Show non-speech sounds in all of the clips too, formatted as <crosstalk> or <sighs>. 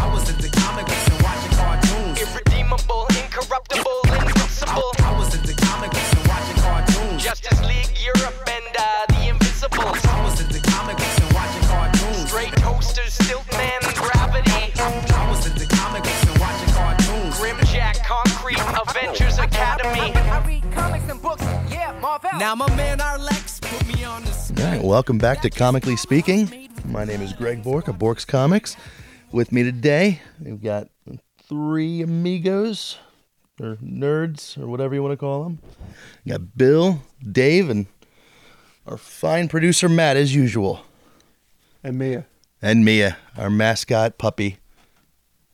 I was at the comic books and watching cartoons. Irredeemable, incorruptible, invincible. I was at the comic books and watching cartoons. Justice League, Europe, and uh, the Invisibles. I was at the comic books and watching cartoons. Straight toasters, Stiltman, Gravity. I was at the comic books and watching cartoons. Grimjack, Concrete, Avengers Academy. I read comics and books, yeah, Marvel. Now my man our Lex put me on the All right, welcome back to Comically Speaking. My name is Greg Bork of Bork's Comics. With me today, we've got three amigos, or nerds, or whatever you want to call them. We got Bill, Dave, and our fine producer Matt, as usual. And Mia. And Mia, our mascot puppy.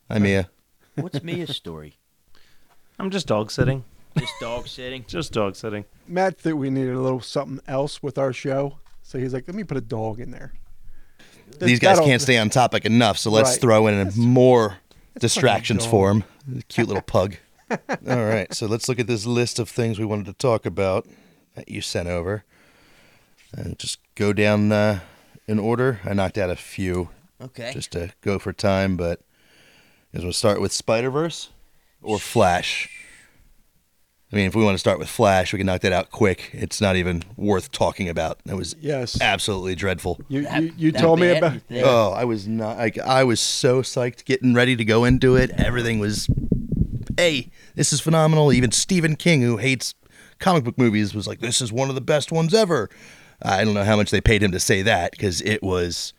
Hi, Mia. What's Mia's story? <laughs> I'm just dog sitting. Just dog sitting. <laughs> Just dog sitting. Matt thought we needed a little something else with our show. So he's like, let me put a dog in there. These guys That'll- can't stay on topic enough, so let's Right. throw in more distractions for him. Cute little pug. <laughs> All right, so let's look at this list of things we wanted to talk about that you sent over, and just go down uh, in order. I knocked out a few Okay. just to go for time, but is we'll start with Spider Verse or Flash. I mean, if we want to start with Flash, we can knock that out quick. It's not even worth talking about. It was Yes. absolutely dreadful. You, That- you, you that told me about. Yeah. Oh, I was not like I was so psyched getting ready to go into it. Everything was hey, this is phenomenal. Even Stephen King, who hates comic book movies, was like, This is one of the best ones ever. I don't know how much they paid him to say that because it was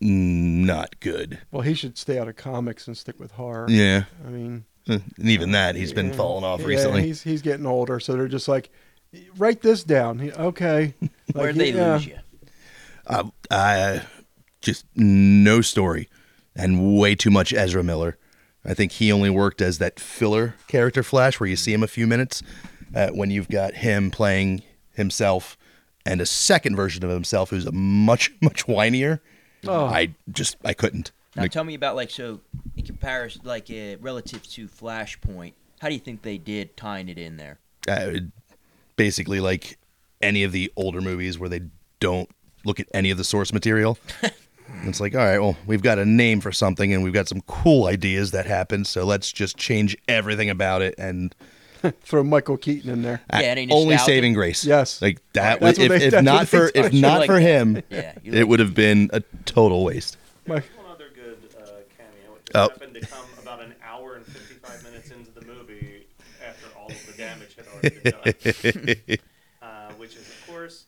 not good. Well, he should stay out of comics and stick with horror. Yeah. I mean, And even that, he's been falling off yeah, recently. he's he's getting older, so they're just like, write this down. He, okay. <laughs> Where'd Like, they yeah. lose you? Uh, uh, just no story and way too much Ezra Miller. I think he only worked as that filler character Flash where you see him a few minutes uh, when you've got him playing himself and a second version of himself who's a much, <laughs> much whinier. Oh. I just, I couldn't. Now Like, tell me about like so in comparison, like uh, relative to Flashpoint. How do you think they did tying it in there? uh, basically like any of the older movies where they don't look at any of the source material. <laughs> it's like, all right, well, we've got a name for something and we've got some cool ideas that happen, so let's just change everything about it and <laughs> Throw Michael Keaton in there. Yeah, only nostalgia? saving grace. Yes. like that. That's Was, if, they- if not for they <laughs> if touched. You not like for him, Yeah, you it like would have been a total waste. My, One other good uh, cameo. It just Oh. happened to come about an hour and 55 minutes into the movie after all of the damage had already been done. <laughs> uh, which is, of course,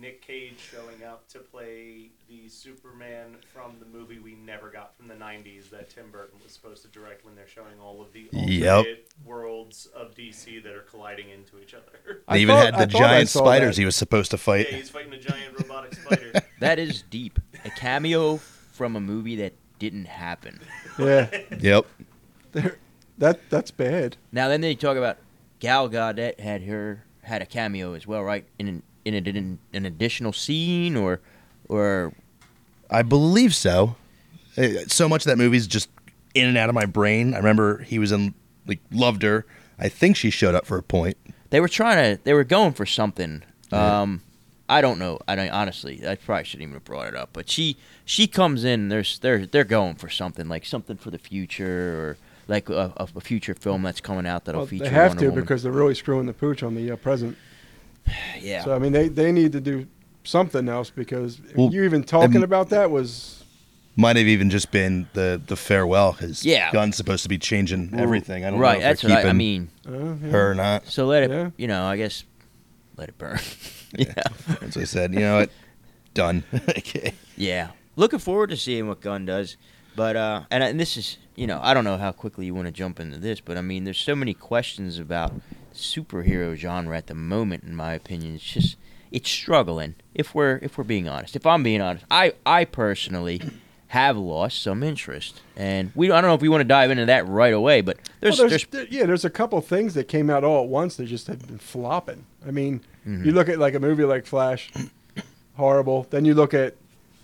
Nick Cage showing up to play the Superman from the movie we never got from the 90s that Tim Burton was supposed to direct when they're showing all of the Yep. worlds of DC that are colliding into each other. I <laughs> even thought- had the I giant spiders that. he was supposed to fight. yeah, he's fighting a giant robotic spider. <laughs> That is deep. A cameo from a movie that didn't happen. yeah. Yep. They're- That that's bad. Now then they talk about Gal Gadot had her had a cameo as well, right? In an, in, a, in an additional scene or or I believe so. Uh, So much of that movie's just in and out of my brain. I remember he was in, like, loved her. I think she showed up for a point. they were trying to they were going for something. Um, I don't know. I don't honestly. I probably shouldn't even have brought it up. But she she comes in. There's they're they're going for something like something for the future or like a, a, a future film that's coming out that'll Well, feature they have Wonder to Woman. because they're really screwing the pooch on the uh, present. <sighs> yeah. So I mean, they they need to do something else because Well, you even talking about that was Might have even just been the the farewell because Yeah. Gunn's supposed to be changing everything. I don't right. know if That's they're what I, I mean. Uh, yeah. her or not. So let it. Yeah. You know, I guess let it burn. <laughs> <laughs> yeah. As I said, you know what? Done. <laughs> okay. Yeah. Looking forward to seeing what Gunn does. But uh and, and this is you know, I don't know how quickly you want to jump into this, but I mean there's so many questions about superhero genre at the moment in my opinion. It's just it's struggling if we're if we're being honest. If I'm being honest. I I personally have lost some interest. And we I don't know if we want to dive into that right away, but there's Well, there's, there- yeah, there's a couple things that came out all at once that just have been flopping. I mean, Mm-hmm. you look at like a movie like Flash, horrible. Then you look at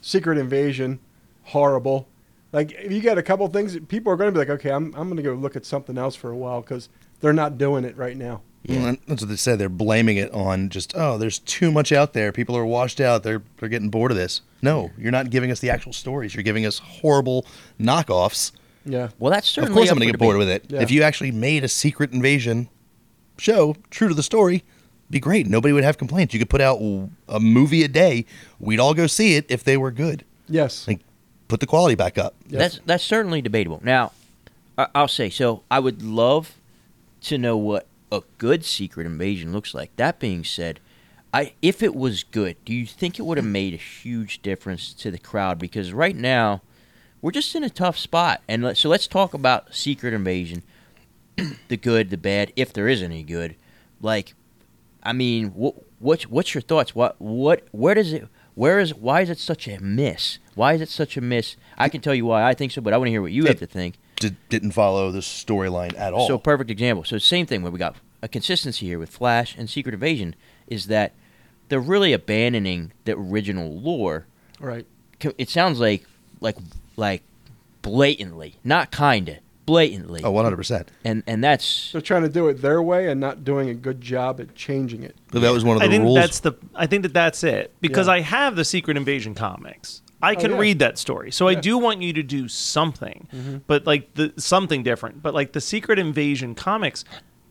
Secret Invasion, horrible. Like if you got a couple things, people are going to be like, okay, I'm I'm going to go look at something else for a while because they're not doing it right now. Well, that's what they said. They're blaming it on just oh, there's too much out there. People are washed out. They're they're getting bored of this. No, you're not giving us the actual stories. You're giving us horrible knockoffs. Yeah, well that's certainly. Of course, I'm going to get bored with it. Yeah. If you actually made a Secret Invasion show true to the story, be great. Nobody would have complaints. You could put out a movie a day. We'd all go see it if they were good. yes, Like, put the quality back up. Yes. That's that's certainly debatable. Now, I'll say so. I would love to know what a good Secret Invasion looks like. That being said, I if it was good, do you think it would have made a huge difference to the crowd? Because right now, we're just in a tough spot. And let, so let's talk about Secret Invasion, <clears throat> the good, the bad, if there is any good. Like, I mean, what what's what's your thoughts? What what where does it? Where is why is it such a miss? Why is it such a miss? I can tell you why I think so, but I want to hear what you have to think. Did, didn't follow the storyline at all. So perfect example. So same thing where we got a consistency here with Flash and Secret Invasion is that they're really abandoning the original lore. right. It sounds like like like blatantly, not kinda, blatantly. oh, 100. percent And and that's They're trying to do it their way and not doing a good job at changing it. But That was one of the I think rules. that's the. I think that that's it because Yeah. I have the Secret Invasion comics. I oh, can yeah. read that story, so I do want you to do something, mm-hmm. but like the something different. But like the Secret Invasion comics,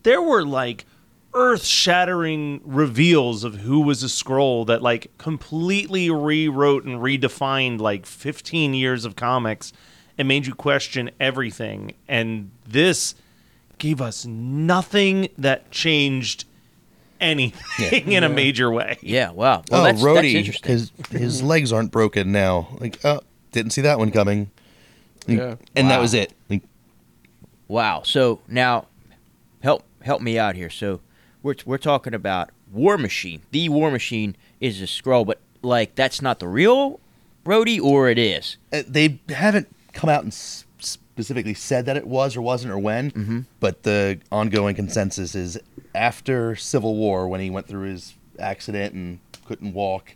there were like earth-shattering reveals of who was a Skrull that like completely rewrote and redefined like 15 years of comics and made you question everything. And this gave us nothing that changed anything in a major way. yeah, wow. Well, oh, that's, that's Rhodey, interesting. his his legs aren't broken now. Like, oh, didn't see that one coming. Like, Yeah. and that was it. Like, Wow. So now, help help me out here. So we're we're talking about War Machine. The War Machine is a Skrull, but like that's not the real Rhodey, or it is. uh, they haven't come out and s- specifically said that it was or wasn't or when, Mm-hmm. but the ongoing consensus is after Civil War when he went through his accident and couldn't walk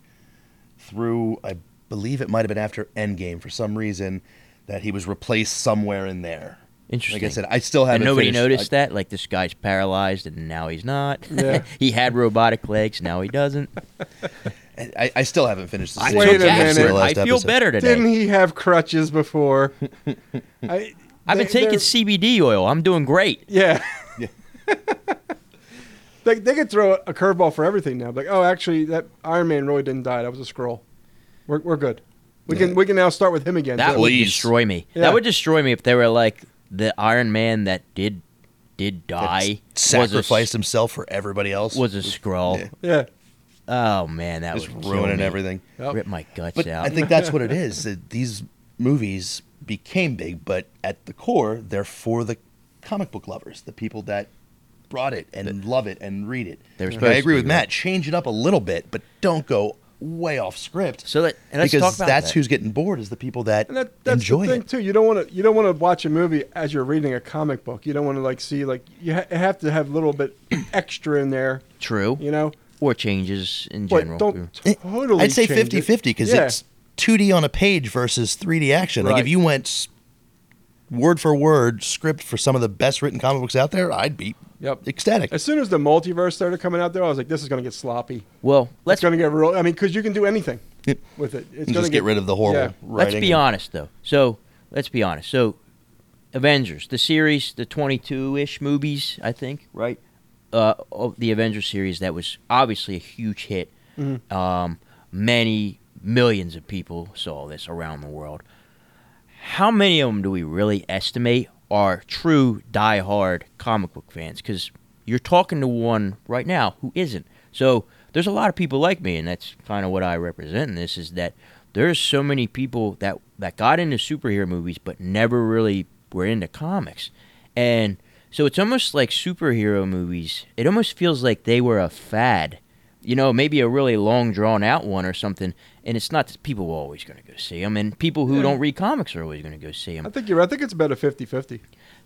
through I believe it might have been after Endgame for some reason that he was replaced somewhere in there. Interesting. Like I said, I still haven't. and nobody finished- noticed I- that. Like this guy's paralyzed, and now he's not. Yeah. <laughs> he had robotic legs, now he doesn't. <laughs> I, I still haven't finished the I series. Wait took a I acid. minute. the I feel episode. better today. Didn't he have crutches before? <laughs> I, I've been taking they're- CBD oil. I'm doing great. Yeah. <laughs> they they could throw a curveball for everything now. Like, oh, actually, that Iron Man really didn't die. That was a Skrull. We're, we're good. We can we can now start with him again. That too. would Please. destroy me. Yeah. That would destroy me if they were like the Iron Man that did did die was a, sacrificed himself for everybody else. was a Skrull. Yeah. yeah. Oh man, that was ruining everything. Yep. Rip my guts But out. I think that's what it is. that These movies became big, but at the core, they're for the comic book lovers, the people that brought it and love it and read it. I agree with right? Matt. Change it up a little bit, but don't go way off script. so let, and because talk about that's that. who's getting bored is the people that, And that, that's enjoy the thing it. too. You don't want to you don't want to watch a movie as you're reading a comic book. You don't want to like see like you ha- have to have a little bit <clears throat> extra in there. true You know, or changes in but general. don't totally. I'd say change it. 50-50 because Yeah. it's 2D on a page versus 3D action. Like Right. if you went s- word for word script for some of the best written comic books out there, I'd be Yep. ecstatic. As soon as the multiverse started coming out there, I was like, this is going to get sloppy. well, It's let's going to get real. I mean, because you can do anything with it. It's And gonna just get rid of the horrible Yeah. let's be and- honest though. So let's be honest. So Avengers, the series, the 22-ish movies, I think, right? Uh, of the Avengers series that was obviously a huge hit. Mm-hmm. Um, many millions of people saw this around the world. how many of them do we really estimate are true die-hard comic book fans? Because you're talking to one right now who isn't. So there's a lot of people like me, and that's kind of what I represent in this. Is that there's so many people that that got into superhero movies but never really were into comics, and so it's almost like superhero movies. It almost feels like they were a fad. You know, maybe a really long drawn out one or something, and it's not that people are always going to go see them, and people who Yeah. don't read comics are always going to go see them. I think you're. I think it's about a 50-50.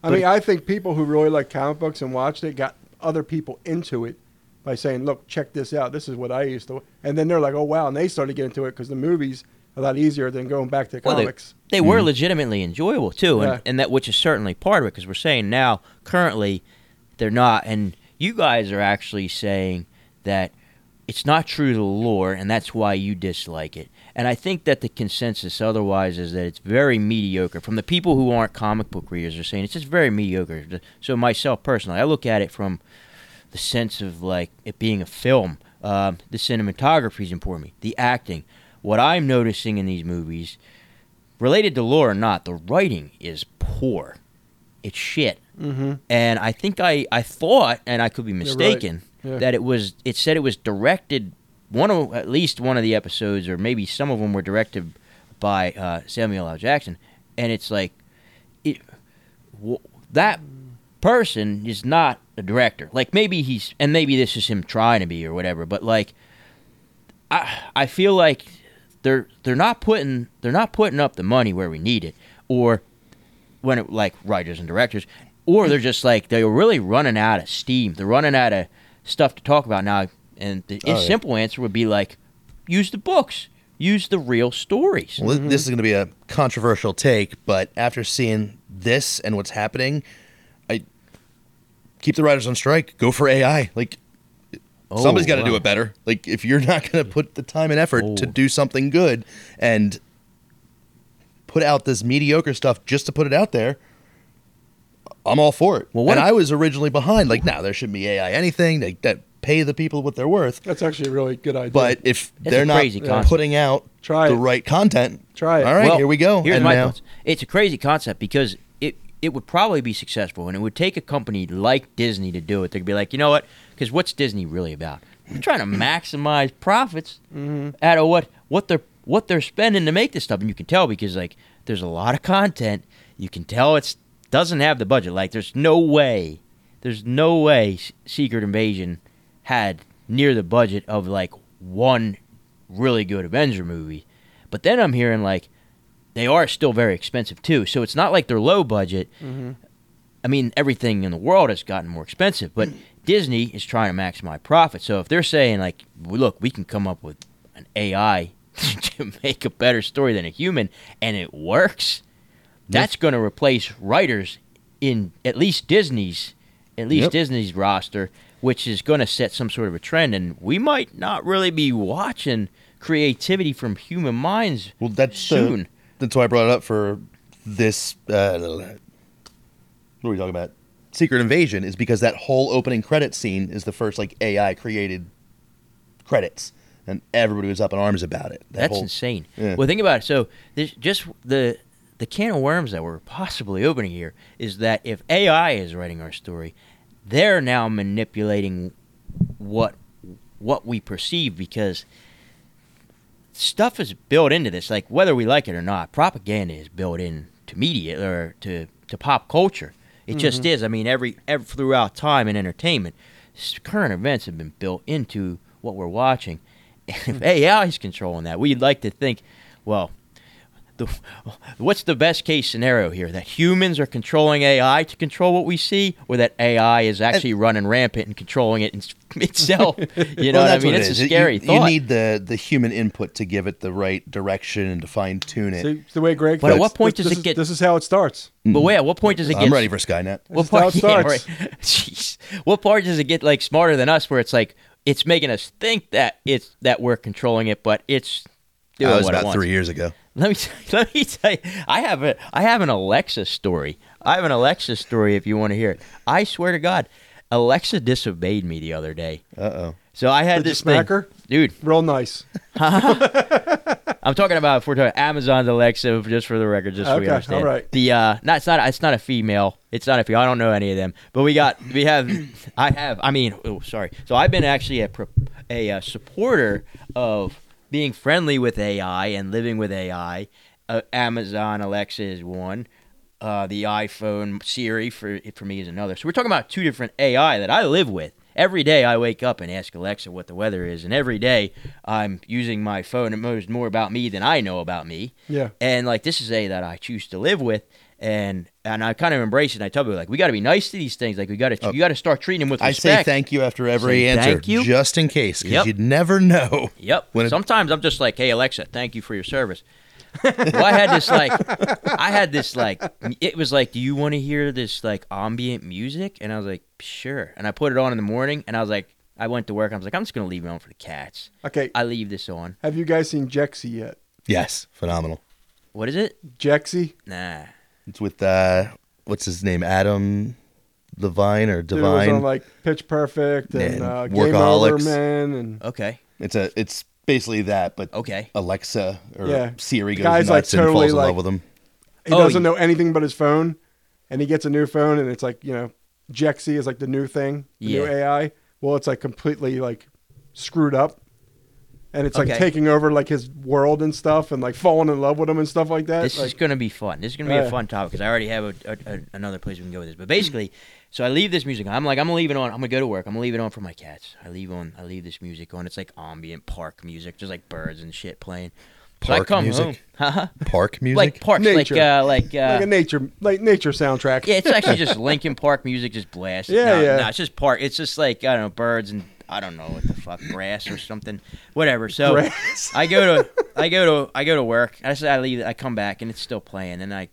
I But- mean, I think people who really like comic books and watched it got other people into it by saying, "Look, check this out. This is what I used to." And then they're like, "Oh wow!" And they started getting into it because the movies a lot easier than going back to Well, they- comics. They, were legitimately enjoyable too, and, Yeah. and that which is certainly part of it because we're saying now currently they're not, and you guys are actually saying that it's not true to the lore, and that's why you dislike it. And I think that the consensus otherwise is that it's very mediocre. From the people who aren't comic book readers are saying it's just very mediocre. So myself personally, I look at it from the sense of like it being a film. Um, the cinematography is important to me. The acting. What I'm noticing in these movies, related to lore or not, the writing is poor. It's shit. Mm-hmm. And I think I, I thought, and I could be right. mistaken, Yeah. that it was. It said it was directed. One of at least one of the episodes, or maybe some of them, were directed by uh, Samuel L. Jackson, and it's like, it, w- that person is not a director. Like maybe he's, and maybe this is him trying to be or whatever. But like, I I feel like they're they're not putting they're not putting up the money where we need it, or when it like writers and directors, or they're just like they're really running out of steam. They're running out of stuff to talk about now. And the Oh, yeah. simple answer would be like, use the books, use the real stories. Well, thi- this is going to be a controversial take, but after seeing this and what's happening, I keep the writers on strike. Go for AI. Like Oh, somebody's got to do it better. Like if you're not going to put the time and effort to Oh. do something good and put out this mediocre stuff just to put it out there, I'm all for it. Well, when if- I was originally behind. Like, now there shouldn't be AI anything. They, that pay the people what they're worth. That's actually a really good idea. But if It's they're not concept. putting out Try the it. right content, Try it. All right, Well, here we go. Here's and my now, thoughts. It's a crazy concept because it would probably be successful, and it would take a company like Disney to do it. They'd be like, you know what? Because what's Disney really about? They're trying to <coughs> maximize profits mm-hmm. out of what what they're what they're spending to make this stuff, and you can tell because like there's a lot of content. You can tell it's doesn't have the budget. Like there's no way, there's no way Secret Invasion had near the budget of like one really good Avenger movie. But then I'm hearing like they are still very expensive too. So it's not like they're low budget. Mm-hmm. I mean, everything in the world has gotten more expensive, but <clears throat> Disney is trying to maximize profit. So if they're saying like, "Look, we can come up with an AI <laughs> to make a better story than a human," and it works, that's going to replace writers in at least Disney's, at least Yep. Disney's roster, which is going to set some sort of a trend, and we might not really be watching creativity from human minds well, that's the- soon. That's why I brought it up for this. Uh, what are we talking about? Secret Invasion is because that whole opening credit scene is the first like AI created credits, and everybody was up in arms about it. That That's whole- insane. Yeah. Well, think about it. So, there's just the the can of worms that we're possibly opening here is that if AI is writing our story, they're now manipulating what what we perceive because stuff is built into this. Like whether we like it or not, propaganda is built in to media or to to pop culture. It just mm-hmm. is. I mean, every, every throughout time in entertainment, current events have been built into what we're watching. <laughs> If mm-hmm. AI is controlling that, we'd like to think, well, the, what's the best case scenario here? That humans are controlling AI to control what we see, or that AI is actually running rampant and controlling it in, <laughs> itself? You know Well, what I that's mean? it It's a is. You- scary you, thought. need the the human input to give it the right direction and to fine tune it. See, it's the way Greg. But at what point This- does this it is- get- This is how it starts. but wait, at what point does it get? I'm ready for Skynet. What is how part? it <laughs> yeah, starts. right. <laughs> Jeez. What part does it get like smarter than us? Where it's like it's making us think that it's that we're controlling it, but it's doing That was what it about wants. three years ago. Let me <laughs> let me tell you, I have a I have an Alexa story. I have an Alexa story if you want to hear it. I swear to God, Alexa disobeyed me the other day. Uh oh. So I had Did you this smack thing, her? dude. Real nice. <laughs> I'm talking about if we're talking Amazon's Alexa, just for the record, just so we Okay, understand. all right. The uh, not it's not it's not a female. It's not a female. I don't know any of them, but we got we have <coughs> I have I mean oh sorry. So I've been actually a pro- a uh, supporter of being friendly with AI and living with AI. Uh, Amazon Alexa is one. Uh, the iPhone Siri for for me is another. So we're talking about two different AI that I live with. Every day I wake up and ask Alexa what the weather is, and every day I'm using my phone. It knows more about me than I know about me. Yeah. And like this is a that I choose to live with, and and I kind of embrace it. And I tell people like we got to be nice to these things. Like we got to oh. you got to start treating them with I say thank you after every Say answer, thank you. just in case, because Yep. you'd never know. Yep. When it- Sometimes I'm just like, hey Alexa, thank you for your service. well, I had this like, I had this like, it was like, do you want to hear this like ambient music? And I was like, sure. And I put it on in the morning, and I was like, I went to work. I was like, I'm just gonna leave it on for the cats. Okay. I leave this on. Have you guys seen Jexi yet? Yes, phenomenal. What is it? Jexi? Nah. It's with uh, what's his name, Adam Levine or Dude was Devine. on like Pitch Perfect and And uh, Game Over Workaholics. Man and Okay. it's a, it's basically that, but Okay. Alexa or Yeah. Siri goes guy's, like, nuts and totally, falls in like- love with him. he Oh, doesn't y- know anything but his phone, and he gets a new phone, and it's like you know, Jexi is like the new thing, the new Yeah. AI. Well, it's like completely like screwed up, and it's like Okay. taking over like his world and stuff, and like falling in love with him and stuff like that. This like, is going to be fun. This is going to be Yeah. a fun topic because I already have a, a, a, another place we can go with this. But basically, so I leave this music on. I'm like, I'm gonna leave it on. I'm gonna go to work. I'm gonna leave it on for my cats. I leave on. I leave this music on. It's like ambient park music, just like birds and shit playing. so I Park come music? home, <laughs> Haha. Park music. like parks, Nature. like uh, like uh, like a nature like nature soundtrack. yeah, it's actually <laughs> just Linkin Park music, just blasted. Yeah, no, yeah. No, it's just park. It's just like I don't know, birds and I don't know what the fuck, grass or something, whatever. So Grass. I go to I go to I go to work. I say I leave. I come back and it's still playing. And I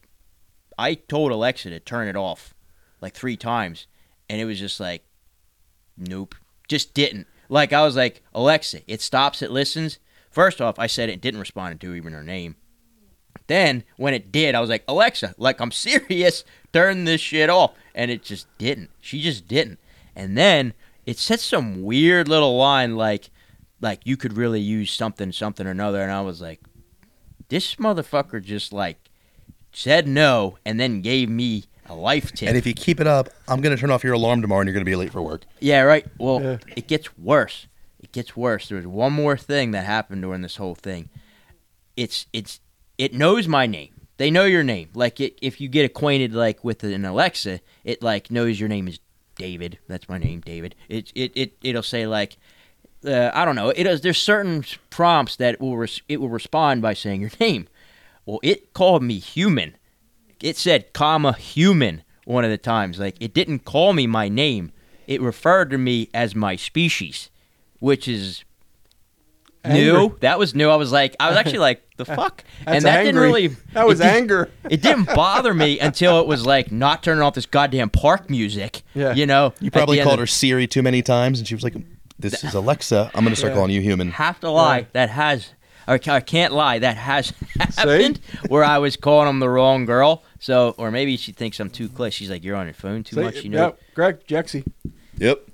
I told Alexa to turn it off like three times, and it was just like, nope, just didn't. Like I was like Alexa, it stops, it listens. First off, I said it didn't respond to even her name. Then when it did, I was like, Alexa, like I'm <laughs> serious, turn this shit off. And it just didn't. She just didn't. And then it said some weird little line like like you could really use something, something or another. And I was like, this motherfucker just like said no and then gave me a life tip. and if you keep it up, I'm gonna turn off your alarm tomorrow, and you're gonna be late for work. Yeah, right. Well, Yeah. it gets worse. It gets worse. There was one more thing that happened during this whole thing. It's it's it knows my name. They know your name. Like it, if you get acquainted like with an Alexa, it like knows your name is David. That's my name, David. It it it it'll say like uh, I don't know. It is there's certain prompts that will res- it will respond by saying your name. Well, it called me human. It said comma human one of the times. Like it didn't call me my name. It referred to me as my species, which is new. That was new. I was like, I was actually like, the <laughs> fuck, That's and that didn't angry. really. That was it didn't- anger. <laughs> It didn't bother me <laughs> until it was like not turning off this goddamn park music. Yeah. You know, You probably called of- her Siri too many times, and she was like, "This is Alexa. I'm gonna start Yeah. calling you human." have to lie. That has, I can't lie. That has happened where I was calling him the wrong girl. So, or maybe she thinks I'm too close. She's like, "You're on your phone too Say- much," you know. Yep, Greg Jexi. Yep.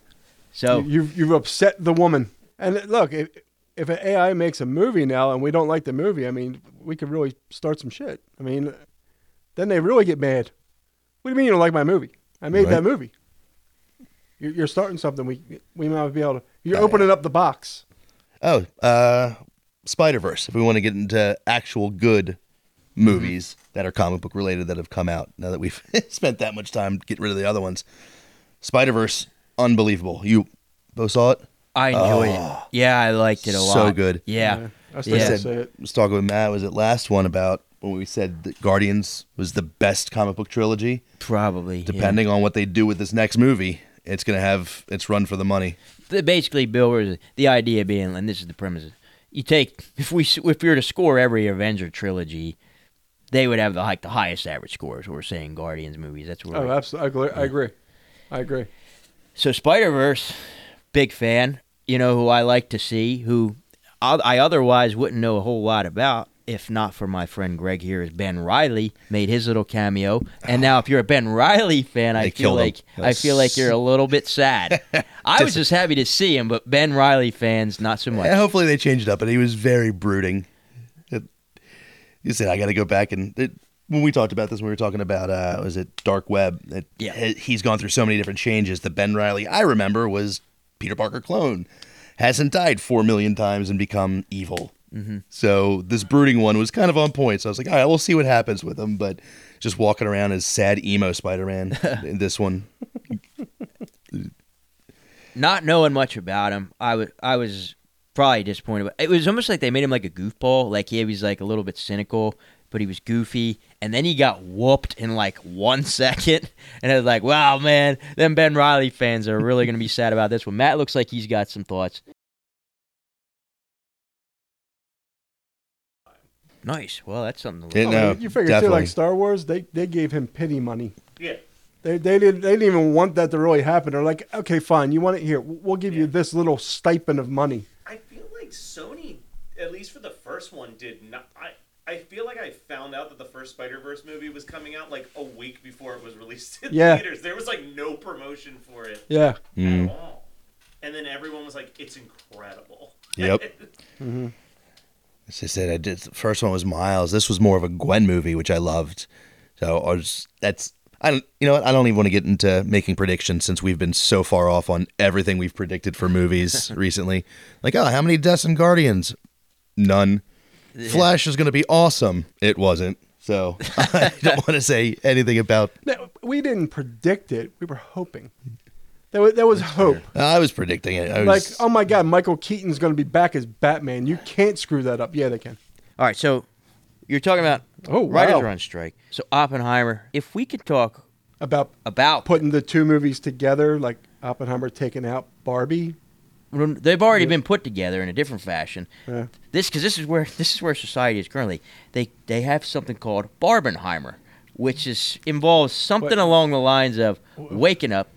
So You- You've you've upset the woman. And look, if if an AI makes a movie now and we don't like the movie, I mean, we could really start some shit. I mean, then they really get mad. What do you mean you don't like my movie? I made Right. that movie. You're, you're starting something. We we might be able to. You're Oh, opening up the box. Oh, uh, Spider Verse. If we want to get into actual good movies that are comic book related that have come out, now that we've <laughs> spent that much time getting rid of the other ones, Spider Verse, unbelievable. You both saw it? I enjoyed it. Oh, yeah, I liked it a lot. So good. Yeah. I still Yeah. gotta it. I was talking with Matt. Was it last one about when we said that Guardians was the best comic book trilogy? Probably. yeah. Depending on what they do with this next movie, it's gonna have its run for the money. The- Basically, Bill was the idea being, and this is the premise: you take if we if we were to score every Avenger trilogy, they would have the like the highest average scores. We're saying Guardians movies. That's where. Oh, absolutely. I agree. I agree. I agree. So Spider Verse, big fan. You know who I like to see, who I I otherwise wouldn't know a whole lot about if not for my friend Greg here. Is Ben Reilly made his little cameo, and now if you're a Ben Reilly fan, I They feel like I feel like you're a little bit sad. <laughs> I was just happy to see him, but Ben Reilly fans not so much. And hopefully they changed it up, but he was very brooding. You said I got to go back and it, when we talked about this, when we were talking about uh, was it Dark Web? It, Yeah. he- he's gone through so many different changes. The Ben Reilly I remember was Peter Parker clone, hasn't died four million times and become evil. Mm-hmm. So this brooding one was kind of on point. So I was like, all right, we'll see what happens with him. But just walking around as sad emo Spider Man <laughs> in this one. Not knowing much about him, I was I was probably disappointed. It was almost like they made him like a goofball. Like he was like a little bit cynical, but he was goofy. And then he got whooped in like one <laughs> second, and I was like, "Wow, man, them Ben Reilly fans are really gonna be sad about this one." Matt looks like he's got some thoughts. Nice. Well, that's something to Yeah, look. I mean, no, you figure too, like Star Wars, they they gave him pity money. Yeah. They they didn't they didn't even want that to really happen. They're like, okay, fine, you want it here? We'll give you this little stipend of money. I feel like Sony, at least for the first one, did not. I I feel like I found out that the first Spider Verse movie was coming out like a week before it was <laughs> released in Yeah. theaters. There was like no promotion for it Yeah, Mm. at all, and then everyone was like, "It's incredible." <laughs> Yep. As I said, I did. The first one was Miles. This was more of a Gwen movie, which I loved. So I was. That's. I don't. You know what? I don't even want to get into making predictions since we've been so far off on everything we've predicted for movies <laughs> recently. Like, oh, how many deaths in Guardians? None. Flash is going to be awesome. It wasn't. So <laughs> I don't want to say anything about. No, we didn't predict it. We were hoping. That was, there was hope. I was predicting it. I was, Like, oh my God, Michael Keaton's going to be back as Batman. You can't screw that up. Yeah, they can. All right, so you're talking about Oh, writers wow. are on strike. So Oppenheimer. If we could talk About about putting the two movies together, like Oppenheimer taking out Barbie. They've already been put together in a different fashion. Yeah. This because this is where this is where society is currently. They they have something called Barbenheimer, which is involves something What? along the lines of waking up.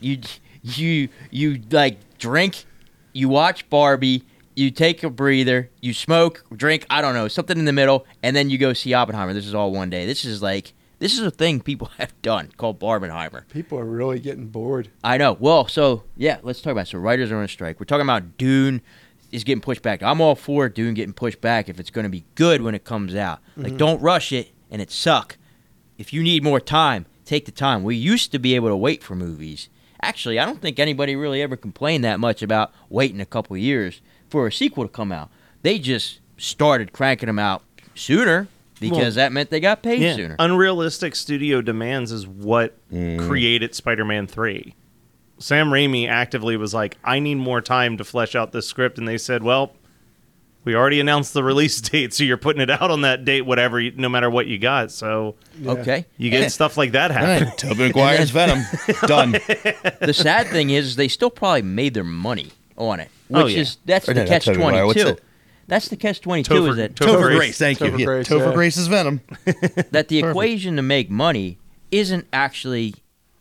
You you you like drink, you watch Barbie, you take a breather, you smoke, drink. I don't know something in the middle, and then you go see Oppenheimer. This is all one day. This is like this is a thing people <laughs> have done called Barbenheimer. People are really getting bored. I know. Well, so yeah, let's talk about it. So writers are on a strike. We're talking about Dune is getting pushed back. I'm all for Dune getting pushed back if it's going to be good when it comes out. Like, mm-hmm. don't rush it and it suck. If you need more time, take the time. We used to be able to wait for movies. Actually, I don't think anybody really ever complained that much about waiting a couple years for a sequel to come out. They just started cranking them out sooner because that meant they got paid Yeah. sooner. Unrealistic studio demands is what mm. created Spider-Man 3. Sam Raimi actively was like, "I need more time to flesh out this script," and they said, "Well, we already announced the <laughs> release date, so you're putting it out on that date, whatever, you- no matter what you got." So Okay. you get stuff like that all happen. right, Tobey Maguire's <laughs> Venom. Done. <laughs> the sad thing is they still probably made their money on it, oh, which Oh, yeah. is that's Or the no, catch Tobey twenty Maguire. What's two. It? That's the catch twenty two Topher- is that Topher Topher Grace. Grace. Thank you. Topher Yeah, Grace, Topher yeah. Grace's Venom. <laughs> that the equation to make money isn't actually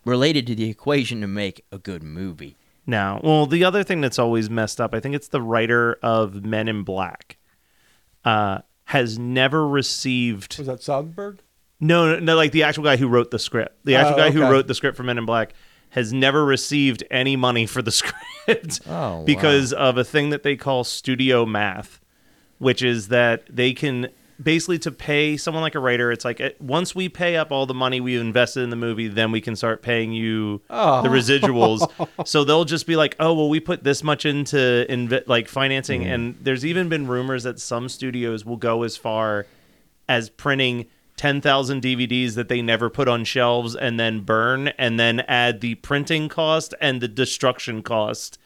related to the equation to make a good movie. Now, well, the other thing that's always messed up, I think it's the writer of Men in Black, uh, has never received. Was that Soderbergh? No, no, no, like the actual guy who wrote the script. The actual Oh, guy who wrote the script for Men in Black has never received any money for the <laughs> script Oh, wow. because of a thing that they call studio math, which is that they can basically to pay someone like a writer. It's like eh, once we pay up all the money we've invested in the movie, then we can start paying you Oh. the residuals. <laughs> so they'll just be like, "Oh, well, we put this much into inv- like financing," and there's even been rumors that some studios will go as far as printing 10,000 DVDs that they never put on shelves and then burn and then add the printing cost and the destruction cost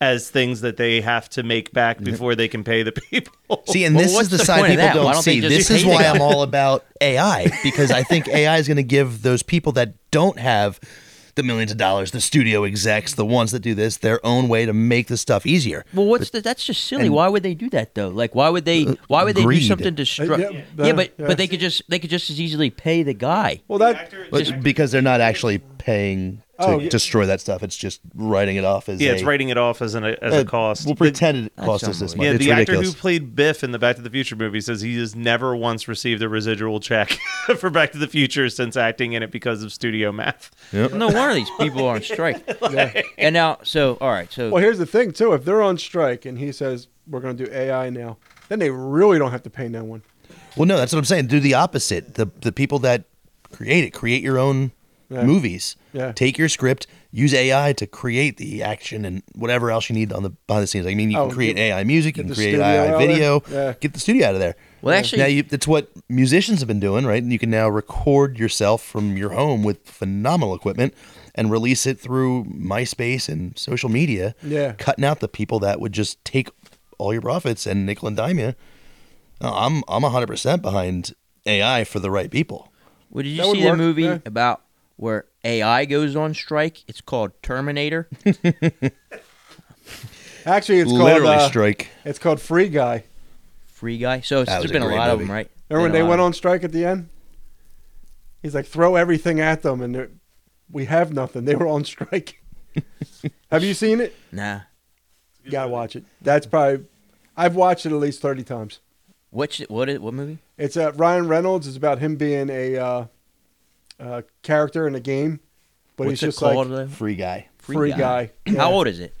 as things that they have to make back before they can pay the <laughs> people. See, and this what's is the, the side people don't don't see. This is why guy? I'm all <laughs> about AI because I think AI is going to give those people that don't have the millions of dollars, the studio execs, the ones that do this, their own way to make the stuff easier. Well, what's the, that's just silly. and- why would they do that though? Like, why would they? Uh, why would they do something destructive? stru- uh, yeah, yeah, that- but yeah. but they could just they could just as easily pay the guy. Well, that But because they're not actually paying to Oh, yeah. destroy that stuff, it's just writing it off as yeah, a, it's writing it off as, an, as uh, a cost. We'll pretend it cost us this much. yeah, it's the actor who played Biff in the Back to the Future movie says he has never once received a residual check <laughs> for Back to the Future since acting in it because of studio math. No wonder these people are on strike. <laughs> And now, so all right, so well, here's the thing too. If they're on strike and he says we're going to do AI now, then they really don't have to pay no one. Well, no, that's what I'm saying. Do the opposite. The the people that create it, create your own Yeah. movies. Yeah. Take your script, use AI to create the action and whatever else you need on the behind the scenes. I mean, you Oh, can create get- AI music, you can create AI video. Yeah. Get the studio out of there. Well, actually- now you, that's what musicians have been doing, right? And you can now record yourself from your home with phenomenal equipment and release it through MySpace and social media. Yeah. cutting out the people that would just take all your profits and nickel and dime you. No, I'm I'm 100 percent behind AI for the right people. Well, did you That would see the work, movie yeah. about where AI goes on strike? It's called Terminator. <laughs> Actually, it's Literally called uh, strike. it's called Free Guy. Free guy. So it's, That there's was a been a great lot of movie. them, right? Remember when Been a they lot went of on strike at the end? He's like, throw everything at them, and they're- we have nothing. They were on strike. <laughs> have you seen it? them. Nah. You gotta watch it. That's probably I've watched it at least thirty times. What's it- what? Is, what movie? It's uh, Ryan Reynolds. It's about him being a uh, uh, character in a game, but What's he's it just called? like? Free guy. free, guy. Yeah. How old is it?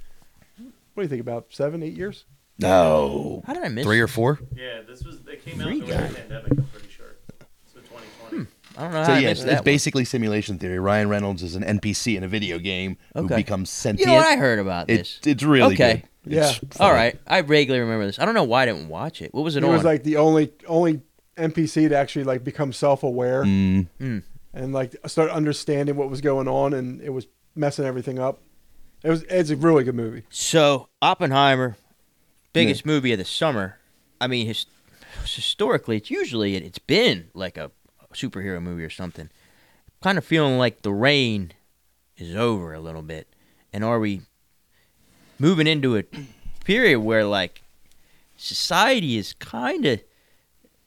What do you think about seven, eight years? No, How did I miss three or four. Yeah, this was they came out Free during guy. the pandemic. I'm pretty sure. So 2020. I don't know. So how I yeah, missed it's that one. basically simulation theory. Ryan Reynolds is an NPC in a video game who Okay. becomes sentient. You know what I heard about this? It's it's really Okay. good. Yeah. It's All fun. right, I vaguely remember this. I don't know why I didn't watch it. What was it He on? was like the only only NPC to actually like become self aware Mm, and like start understanding what was going on, and it was messing everything up. It was it's a really good movie. So Oppenheimer, biggest movie of the summer. I mean, his, historically, it's usually it, it's been like a superhero movie or something. Kind of feeling like the rain is over a little bit, and are we moving into a period where like society is kind of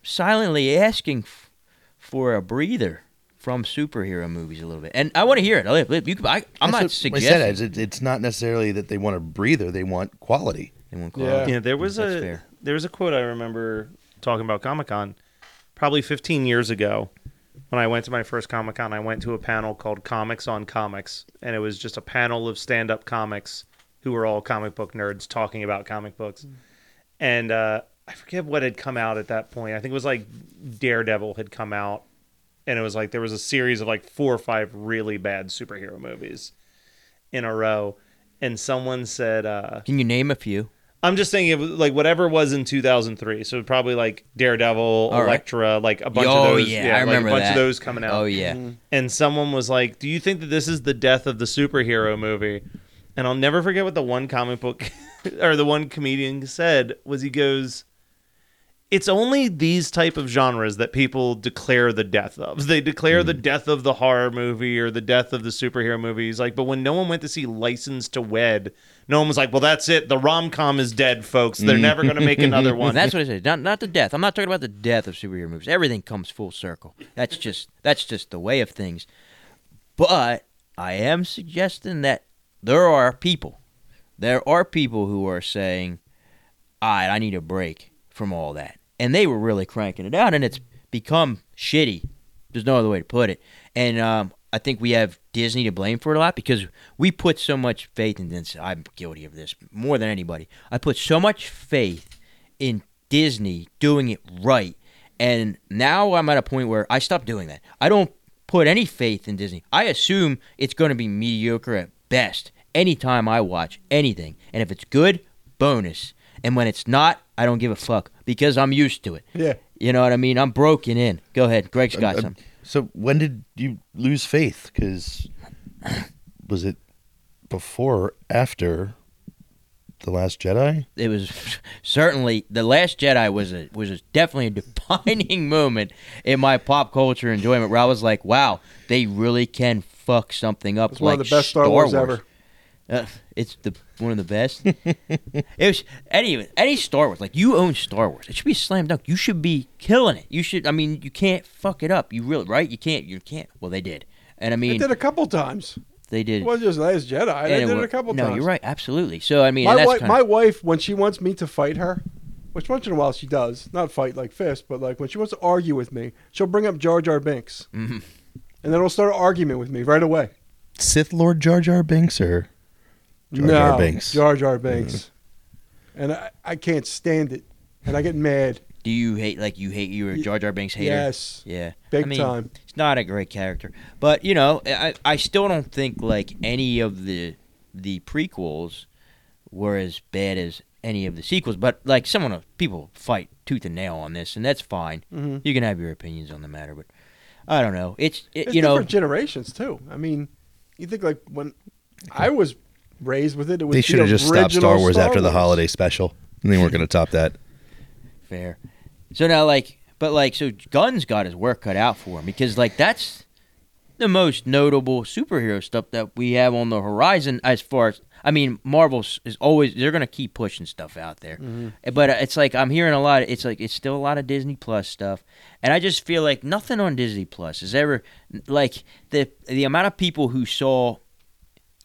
silently asking f- for a breather from superhero movies a little bit? And I want to hear it. You, could- I, I'm not what I suggesting. said is it, it's not necessarily that they want a breather; they want quality. They won't Yeah. Yeah, there was a fair. there was a quote I remember talking about Comic Con, probably 15 years ago. When I went to my first Comic Con, I went to a panel called Comics on Comics, and it was just a panel of stand up comics who were all comic book nerds talking about comic books. And uh, I forget what had come out at that point. I think it was like Daredevil had come out, and it was like there was a series of like four or five really bad superhero movies in a row. And someone said, uh, Can you name a few? I'm just saying it was like whatever was in 2003. So probably like Daredevil, right. Elektra, like a bunch oh of those. yeah, yeah I like remember a bunch that. of those coming out. Oh yeah, And someone was like, "Do you think that this is the death of the superhero movie?" And I'll never forget what the one comic book <laughs> or the one comedian said was he goes, "It's only these type of genres that people declare the death of. They declare the hmm. death of the horror movie or the death of the superhero movies. Like, but when no one went to see License to Wed, no one was like, "Well, that's it. The rom com is dead, folks. They're never going to make another <laughs> one." that's what I said. Not not the death. I'm not talking about the death of superhero movies. Everything comes full circle. That's just that's just the way of things. But I am suggesting that there are people, there are people who are saying, "All right, I need a break from all that," and they were really cranking it out, and it's become shitty. There's no other way to put it. And um, I think we have Disney to blame for it a lot because we put so much faith in this. I'm guilty of this more than anybody. I put so much faith in Disney doing it right. And now I'm at a point where I stopped doing that. I don't put any faith in Disney. I assume it's going to be mediocre at best anytime I watch anything. And if it's good, bonus. And when it's not, I don't give a fuck because I'm used to it. Yeah. You know what I mean? I'm broken in. Go ahead. Greg's got Uh, some. So when did you lose faith? Because was it before or after the Last Jedi? it was <laughs> certainly the last jedi was a was a, definitely a <laughs> defining moment in my pop culture enjoyment where i was like wow they really can fuck something up It's like one of the best Star, Wars, Wars ever. Uh, it's the one of the best. <laughs> It was any any star wars like you own star wars. It should be a slam dunk. You should be killing it. You should i mean you can't fuck it up. You really right? You can't you can't. Well they did. And i They mean did a couple times. they did. It wasn't just Last Jedi. They did wa- it a couple no times. you're right. Absolutely. So i mean My that's wife, kinda- my wife, when she wants me to fight her, which once in a while she does, not fight like fist, but like when she wants to argue with me, she'll bring up Jar Jar Binks, Mhm. and then it'll start an argument with me right away. Sith Lord Jar Jar Binks or Jar no, Jar Binks? Jar Jar Binks, and I, I can't stand it, and I get mad. Do you hate like you hate you were a Jar Jar Binks hater? Yes. Yeah. Big I mean, time. He's not a great character, but you know, I I still don't think like any of the the prequels were as bad as any of the sequels. But like someone people fight tooth and nail on this, and that's fine. Mhm. You can have your opinions on the matter, but I don't know. It's it, It's you know different generations too. I mean, you think like when I was raised with it, it was They the should have just stopped original Star Wars after the holiday special. And they weren't going to top that. Fair. So now, like, but like, so Gunn's got his work cut out for him because, like, that's the most notable superhero stuff that we have on the horizon. As far as, I mean, Marvel's is always they're gonna keep pushing stuff out there, Mhm. but it's like I'm hearing a lot. Of, It's like it's still a lot of Disney Plus stuff, and I just feel like nothing on Disney Plus is ever like the the amount of people who saw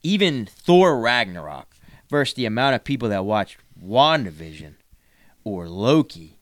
even Thor Ragnarok versus the amount of people that watched WandaVision or Loki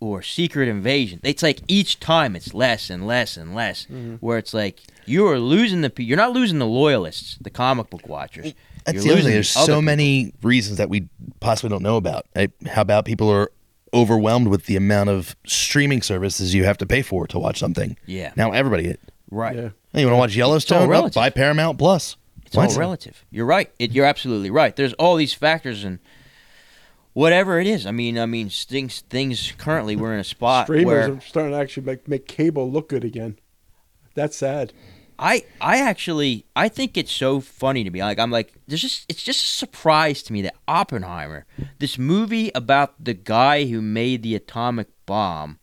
or Secret Invasion. It's like each time it's less and less and less. Mhm. Where it's like you are losing the you're not losing the loyalists, the comic book watchers. That's You're the losing. There's the other so people. many reasons that we possibly don't know about. I, how about people are overwhelmed with the amount of streaming services you have to pay for to watch something? Yeah. Now everybody. Right. Yeah. You want to watch Yellowstone? Buy Paramount Plus. It's What? all relative. You're right. It, you're absolutely right. There's all these factors and whatever it is. I mean, I mean, things things currently we're in a <laughs> spot Streamers where are starting to actually make make cable look good again. That's sad. I I actually I think it's so funny to me. Like I'm like there's just it's just a surprise to me that Oppenheimer, this movie about the guy who made the atomic bomb,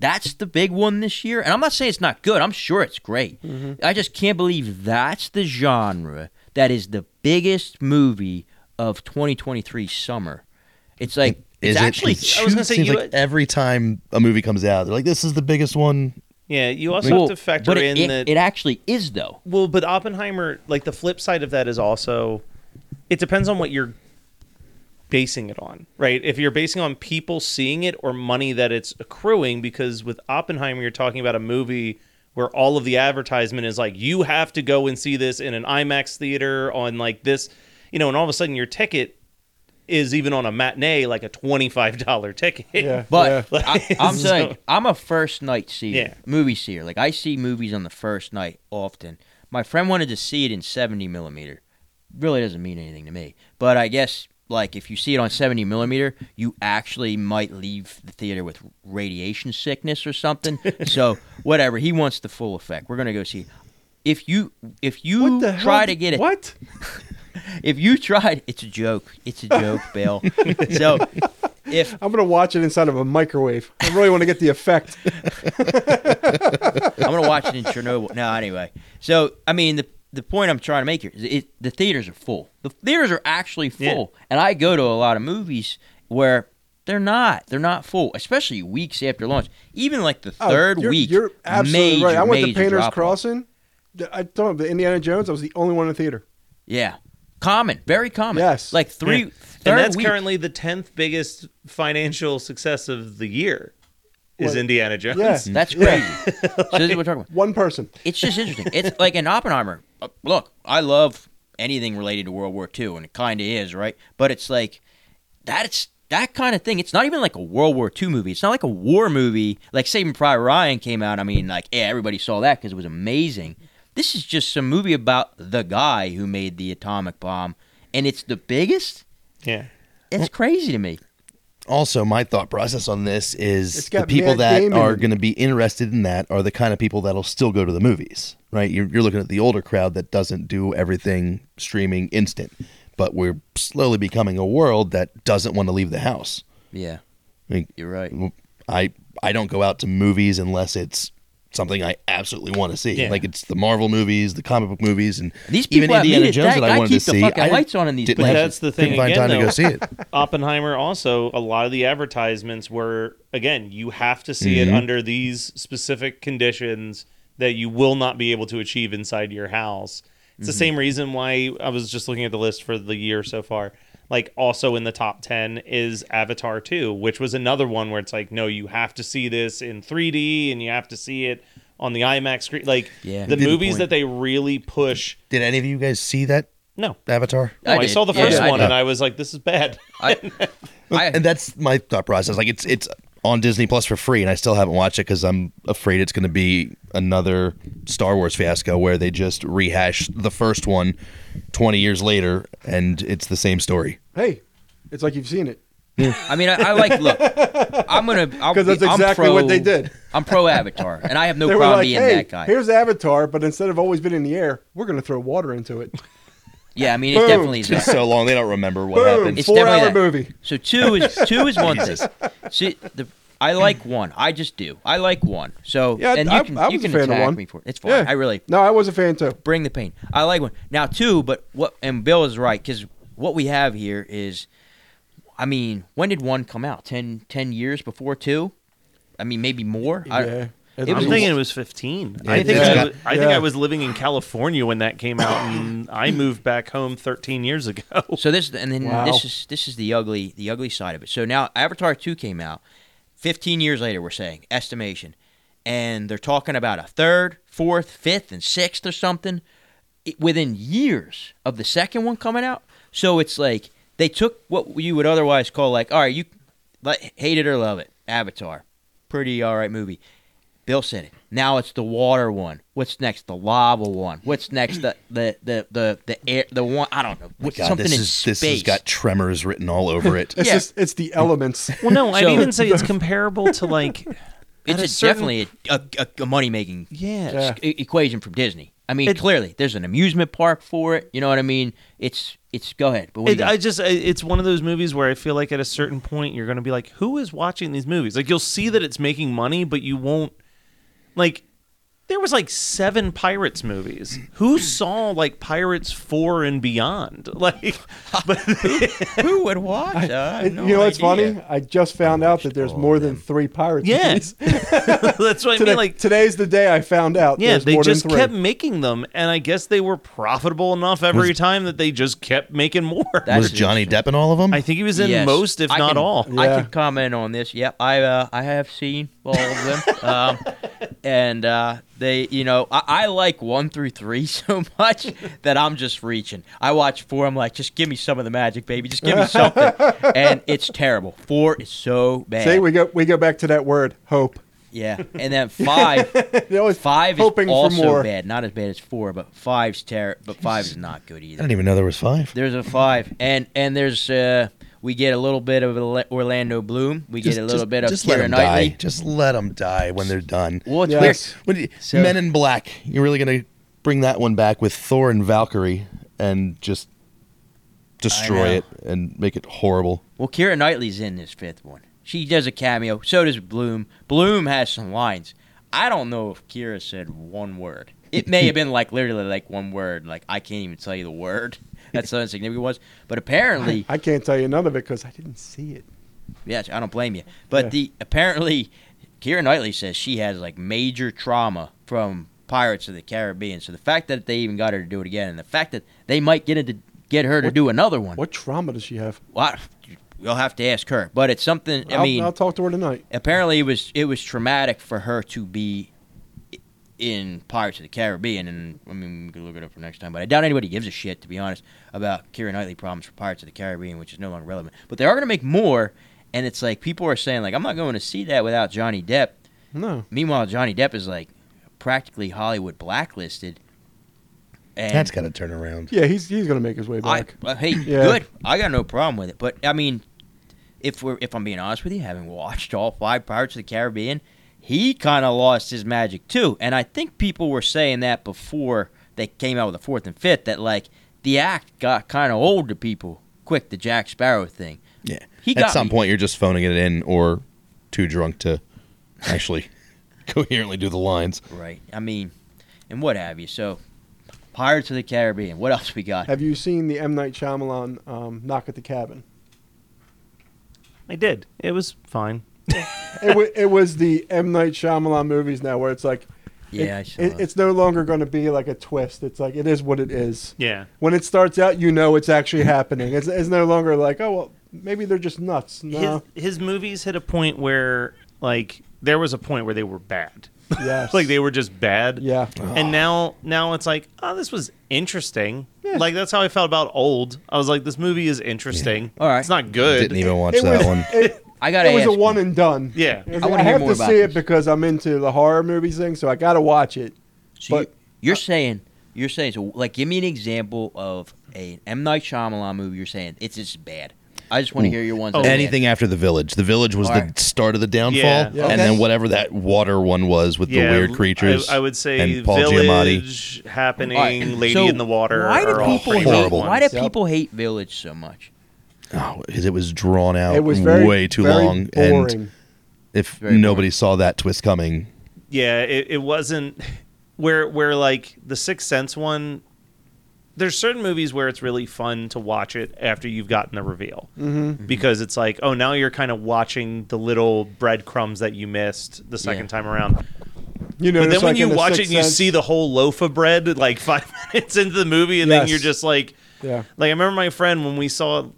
that's the big one this year. And I'm not saying it's not good. I'm sure it's great. Mm-hmm. I just can't believe that's the genre that is the biggest movie of 2023 summer. It's like Is it's it? actually It I was gonna say, you- like every time a movie comes out, they're like, "This is the biggest one." Yeah, you also Well, have to factor but it, in it, that it actually is though. Well, but Oppenheimer, like the flip side of that is also, it depends on what you're basing it on, right? If you're basing on people seeing it or money that it's accruing, because with Oppenheimer, you're talking about a movie where all of the advertisement is like, you have to go and see this in an IMAX theater on like this, you know, and all of a sudden your ticket is even on a matinee like a $25 <laughs> ticket. Yeah. <laughs> But yeah. I, I'm <laughs> So- saying I'm a first night seer, Yeah. movie seer. Like I see movies on the first night often. My friend wanted to see it in 70 millimeter. Really doesn't mean anything to me. But I guess like if you see it on 70 millimeter, you actually might leave the theater with radiation sickness or something. <laughs> so whatever, he wants the full effect. We're gonna go see. If you if you what the hell? try to get it, What? <laughs> if you tried, it's a joke. It's a joke, <laughs> Bill. so if I'm gonna watch it inside of a microwave. I really want to get the effect. I'm gonna watch it in Chernobyl. No, anyway. So I mean, the the point I'm trying to make here is it, the theaters are full. The theaters are actually full, and I go to a lot of movies where they're not. They're not full, especially weeks after launch. Even like the Oh, third you're, week. You're absolutely major, right. I went to Painters drop-off. Crossing. The- I told him the Indiana Jones. I was the only one in the theater. Yeah, common, very common. Yes. like three. Yeah. Third and that's week. currently the tenth biggest financial success of the year. Is What? Indiana Jones? Yeah. That's Yeah. crazy. so <laughs> this is what we're talking about. One person. It's just interesting. It's like an Oppenheimer. uh, Look, I love anything related to World War II, and it kind of is, right? But it's like that's that kind of thing. It's not even like a World War II movie. It's not like a war movie. Like Saving Private Ryan came out. I mean, like yeah, everybody saw that because it was amazing. This is just some movie about the guy who made the atomic bomb, and it's the biggest. Yeah. It's crazy to me. Also, my thought process on this is the people Matt that Damon are going to be interested in that are the kind of people that'll still go to the movies, right? You're, you're looking at the older crowd that doesn't do everything streaming instant, but we're slowly becoming a world that doesn't want to leave the house. Yeah, I mean, you're right. I I don't go out to movies unless it's something I absolutely want to see. Yeah. Like it's the Marvel movies, the comic book movies, and These even people at Indiana Meet It, Jones that that I wanted to keep the see. fucking I lights on in these didn't But that's the thing Couldn't find again, time to go see it. <laughs> <laughs> Oppenheimer also a lot of the advertisements were again you have to see Mm-hmm. it under these specific conditions that you will not be able to achieve inside your house. It's the Mm-hmm. same reason why I was just looking at the list for the year so far. Like also in the top 10 is Avatar 2, which was another one where it's like no, you have to see this in 3D and you have to see it on the IMAX screen. Like Yeah. the movies point. that they really push. Did any of you guys see that No. Avatar? No, I, did. saw the first I one did. and I was like this is bad. I, <laughs> I, and that's my thought process. Like it's it's on Disney Plus for free, and I still haven't watched it because I'm afraid it's going to be another Star Wars fiasco where they just rehash the first one 20 years later, and it's the same story. Hey, it's like you've seen it. I mean, I, I like. Look, I'm gonna I'll 'Cause that's be- I'm exactly pro- what they did. I'm pro Avatar, and I have no they problem like, being hey, that guy. here's Avatar, but instead of always being in the air, we're going to throw water into it. Yeah, I mean, it's Boom. definitely It's so long they don't remember what Boom. happened. It's Four definitely hour that. movie. So two is two is one <laughs> thing. See, the, I like one. I just do. I like one. So Yeah, and you I, can I you was a can fan of attack one. me for it. It's fine. Yeah. I really No, I was a fan too. bring the pain. I like one. Now two, but what? And Bill is right because what we have here is, I mean, when did one come out? 10, 10 years before two? I mean, maybe more. I- Yeah. It I'm was- thinking it was 15. Yeah, I think it's I, was, I think yeah. I was living in California when that came out, and I <coughs> moved back home 13 years ago. So this and then Wow. this is this is the ugly the ugly side of it. So now Avatar two came out, fifteen years later. We're saying estimation, and they're talking about a third, fourth, fifth, and sixth or something it- within years of the second one coming out. So it's like they took what you would otherwise call like, all right, you like, hate it or love it, Avatar, pretty all right movie. Bill said it. Now it's the water one. What's next? The lava one. What's next? The the the the the air. The one I don't know. My God, something this in is space. this has got tremors written all over it. <laughs> It's Yeah. just it's the elements. <laughs> well, no, I'd So- even say it's <laughs> comparable to like. it's a a certain- definitely a, a, a money making Yeah. Yeah. equation from Disney. I mean, It- clearly there's an amusement park for it. You know what I mean? It's it's go ahead. But It. I just, it's one of those movies where I feel like at a certain point you're going to be like, who is watching these movies? Like you'll see that it's making money, but you won't. Like, there was like seven Pirates movies. Who saw like Pirates four and beyond? <laughs> Like, but <laughs> Who would watch? I, have no you know what's funny? I just found out that there's more than three pirates. Yeah. movies. <laughs> that's what I Today, mean. Like, today's the day I found out. yeah, there's they more just than three. kept making them, and I guess they were profitable enough every time that they just kept making more. That's was Johnny. Depp in all of them? I think he was in Yes. most, if I not can- all. I Yeah. can comment on this. Yep, I uh, I have seen all of them, um, and uh, they, you know, I, I like one through three <laughs> so much that I'm just reaching. I watch four. I'm like, just give me some of the magic, baby. Just give me something, <laughs> and it's terrible. Four is so bad. See, we go we go back to that word hope. yeah, and then five. <laughs> They always Five hoping is also for more. bad. Not as bad as four, but five's terrible. But five is not good either. I either. didn't even know there was five. There's a five, and and there's uh, we get a little bit of Orlando Bloom. We get a little bit of just let them Knightley. die. Just let them die when they're done. Well, it's Yes. weird. You- So- Men in Black, you're really gonna bring that one back with Thor and Valkyrie and just destroy it and make it horrible. Well, Keira Knightley's in this fifth one. She does a cameo. So does Bloom. Bloom has some lines. I don't know if Keira said one word. It may have been like literally like one word. Like I can't even tell you the word. That's <laughs> how insignificant it was. But apparently, I can't tell you none of it because I didn't see it. Yes, I don't blame you. But Yeah. the apparently, Keira Knightley says she has like major trauma from Pirates of the Caribbean. So the fact that they even got her to do it again, and the fact that they might get into get her to do another one, What trauma does she have? well, you'll have to ask her. But it's something. I I'll, mean, I'll talk to her tonight. apparently it was it was traumatic for her to be i- in Pirates of the Caribbean, and I mean we could look it up for next time. But I doubt anybody gives a shit, to be honest, about Keira Knightley problems for Pirates of the Caribbean, which is no longer relevant. But they are going to make more, and it's like people are saying like I'm not going to see that without Johnny Depp. No. Meanwhile, Johnny Depp is like practically Hollywood blacklisted. And That's got to turn around. Yeah, he's he's gonna make his way I, back. uh, hey, Yeah. good. I got no problem with it. But I mean, if we're if I'm being honest with you, having watched all five Pirates of the Caribbean, he kind of lost his magic too. And I think people were saying that before they came out with the fourth and fifth that like the act got kind of old to people quick. The Jack Sparrow thing. Yeah. He At got some me. point, you're just phoning it in or too drunk to actually <laughs> coherently do the lines. Right. I mean, and what have you. So, Pirates of the Caribbean. What else we got? Have you seen the M Night Shyamalan um, Knock at the Cabin? I did. It was fine. <laughs> it, w- it was the M Night Shyamalan movies now, where it's like, Yeah, it, it- it. it's no longer going to be like a twist. It's like it is what it is. Yeah. When it starts out, you know it's actually happening. It's, it's no longer like, oh well, maybe they're just nuts. No, His his movies hit a point where like there was a point where they were bad. yes, <laughs> like they were just bad. yeah. And now now it's like, oh, this was interesting. Yeah. Like that's how I felt about old. I was like, this movie is interesting. All right. It's not good. Didn't even watch It that was- one. it- I gotta it was ask a one you. and done. Yeah. I, wanna hear have to about see it this. because I'm into the horror movies thing, so I got to watch it. So But- you, are saying you're saying so like give me an example of a M Night Shyamalan movie. You're saying it's just bad. I just want to hear your ones. Oh, that are bad. Anything after the village. The village was the start of the downfall, Yeah. Yeah. and Okay. then whatever that water one was with the weird creatures. I, I would say and Paul Giamatti. Village, Happening, All right, Lady so in the Water. Why do people hate. Why do Yep. people hate Village so much? Oh, because it was drawn out It was very way too very long, boring. and if Very nobody saw that twist coming, Yeah, it, it wasn't where where like the Sixth Sense one. There's certain movies where it's really fun to watch it after you've gotten the reveal Mm-hmm. because it's like, oh, now you're kind of watching the little breadcrumbs that you missed the second Yeah. time around. You know, But then just when like you The watch it, and you see the whole loaf of bread like <laughs> five minutes into the movie, and then you're just like, Yeah. like I remember my friend when we saw,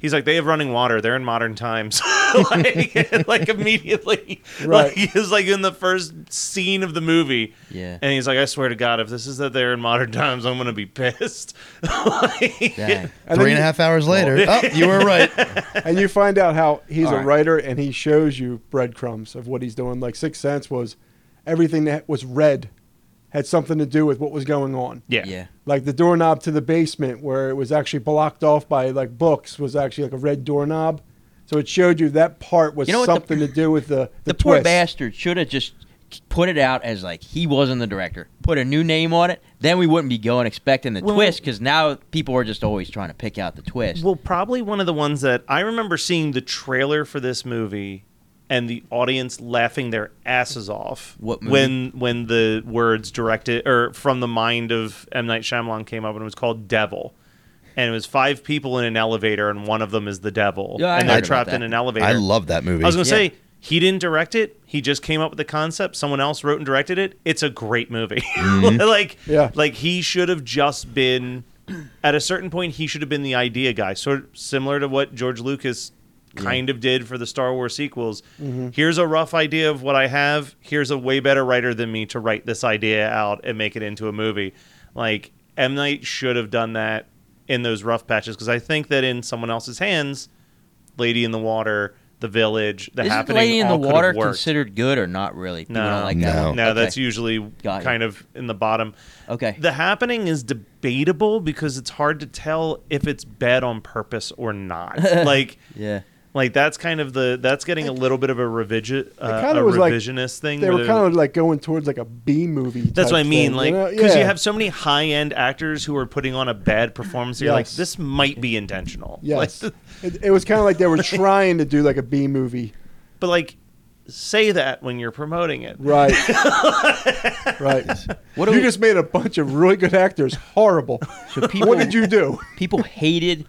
he's like, they have running water. They're in modern times, <laughs> <laughs> like, like immediately, <laughs> Right. Like, he was like in the first scene of the movie, Yeah. and he's like, I swear to God, if this is that they're in modern times, I'm gonna be pissed. Like, Dang. And three and a half hours later, oh, you were right. and you find out how he's All a right. writer and he shows you breadcrumbs of what he's doing. Like Sixth Sense was everything that was red had something to do with what was going on. yeah, Yeah. Like the doorknob to the basement where it was actually blocked off by like books was actually like a red doorknob. So it showed you that part was You know what the- something to do with the The <laughs> the, poor twist. bastard should have just put it out as like he wasn't the director. Put a new name on it. Then we wouldn't be going expecting the Well- twist because now people are just always trying to pick out the twist. Well, probably one of the ones that I remember seeing the trailer for this movie and the audience laughing their asses off What movie? when when the words directed or from the mind of M Night Shyamalan came up and it was called Devil. And it was five people in an elevator, and one of them is the devil, Yeah, I and they're about trapped that. in an elevator. I love that movie. I was gonna Yeah. say he didn't direct it. He just came up with the concept. Someone else wrote and directed it. It's a great movie. Mm-hmm. <laughs> like, Yeah. like he should have just been. At a certain point, he should have been the idea guy, sort of similar to what George Lucas kind of did for the Star Wars sequels. Mm-hmm. Here's a rough idea of what I have. Here's a way better writer than me to write this idea out and make it into a movie. Like M Night should have done that in those rough patches because I think that in someone else's hands, Lady in the Water, The Village, The Isn't Happening, Lady in the all could Water considered good or not really? People No. don't like that No. one. No, Okay. that's usually Got it. kind of in the bottom. okay. The Happening is debatable because it's hard to tell if it's bad on purpose or not. <laughs> like, yeah. Like that's kind of the that's getting a little bit of a revision uh, kinda a was like- revisionist thing. They were kind of like going towards like a B movie. That's type what I mean, thing, like because you Yeah. have so many high end actors who are putting on a bad performance. You're like, this might be intentional. <laughs> Yes, Like, <laughs> it, it was kind of like they were trying to do like a B movie. but like, say that when you're promoting it. Right. <laughs> right. What do you we- just made a bunch of really good actors horrible. So people, what did you do? People hated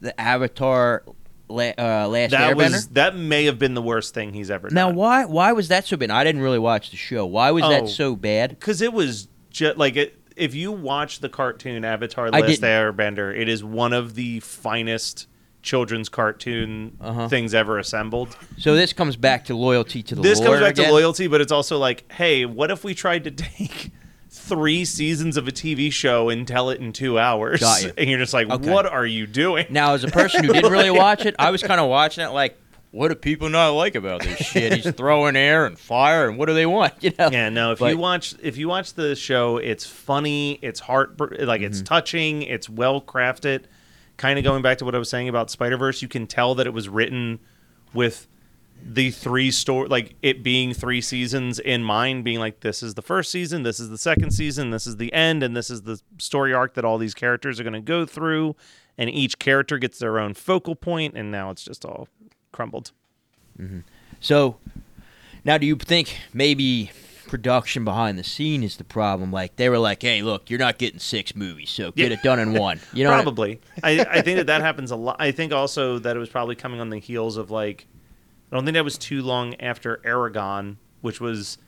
the Avatar la- uh, Last That Airbender. was that may have been the worst thing he's ever done. now, why why was that so bad? I didn't really watch the show. Why was Oh. that so bad? because it was just like it, if you watch the cartoon Avatar: I Last didn't. Airbender, it is one of the finest children's cartoon Uh-huh. things ever assembled. So this comes back to loyalty to the This lore comes back again? to loyalty, but it's also like, hey, what if we tried to <laughs> take three seasons of a TV show and tell it in two hours? You. <laughs> And you're just like, Okay. what are you doing? Now, as a person who didn't really <laughs> watch it, I was kind of watching it like, what do people not like about this shit? He's throwing air and fire, and what do they want? <laughs> You know? Yeah, no. If But- you watch, if you watch the show, it's funny, it's heart, like it's mm-hmm. touching, it's well crafted. Kind of going back to what I was saying about Spider Verse, you can tell that it was written with the three story, like it being three seasons in mind, being like this is the first season, this is the second season, this is the end, and this is the story arc that all these characters are going to go through, and each character gets their own focal point, and now it's just all crumbled. Mm-hmm. So, now do you think maybe production behind the scene is the problem? Like they were like, "Hey, look, you're not getting six movies, so get Yeah. it done in <laughs> one." You know, probably. I, I think that that happens a lot. I think also that it was probably coming on the heels of like, I don't think that was too long after Eragon, which was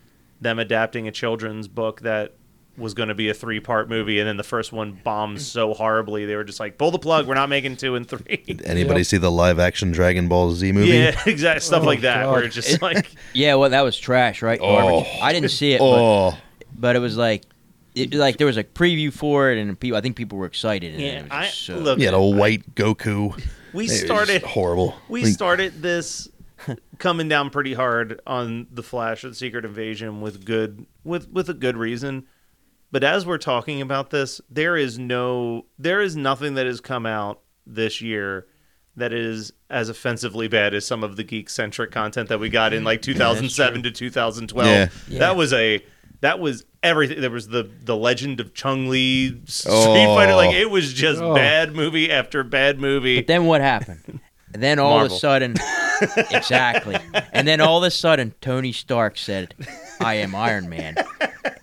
them adapting a children's book that was going to be a three part movie, and then the first one bombed mm. so horribly they were just like, pull the plug, we're not making two and three. Did Anybody see the live action Dragon Ball Z movie? Yeah, <laughs> exactly. Stuff Oh, like that, where God. it's just like, <laughs> yeah, well, that was trash, right? Garbage. Oh. I didn't see it, but, Oh, but it was like, it, like there was a preview for it, and people, I think people were excited. And yeah. it was I just so, look. he had a white Goku. we started. horrible. We Like, started this coming down pretty hard on the Flash of the Secret Invasion with good with with a good reason. But as we're talking about this, there is no there is nothing that has come out this year that is as offensively bad as some of the geek centric content that we got in like <laughs> 2007 to 2012. Yeah. Yeah. That was a that was everything. There was the the Legend of Chun-Li Street Oh. Fighter. Like it was just Oh. bad movie after bad movie. But then what happened? And then all Marvel. of a sudden, <laughs> exactly. And then all of a sudden, Tony Stark said, "I am Iron Man,"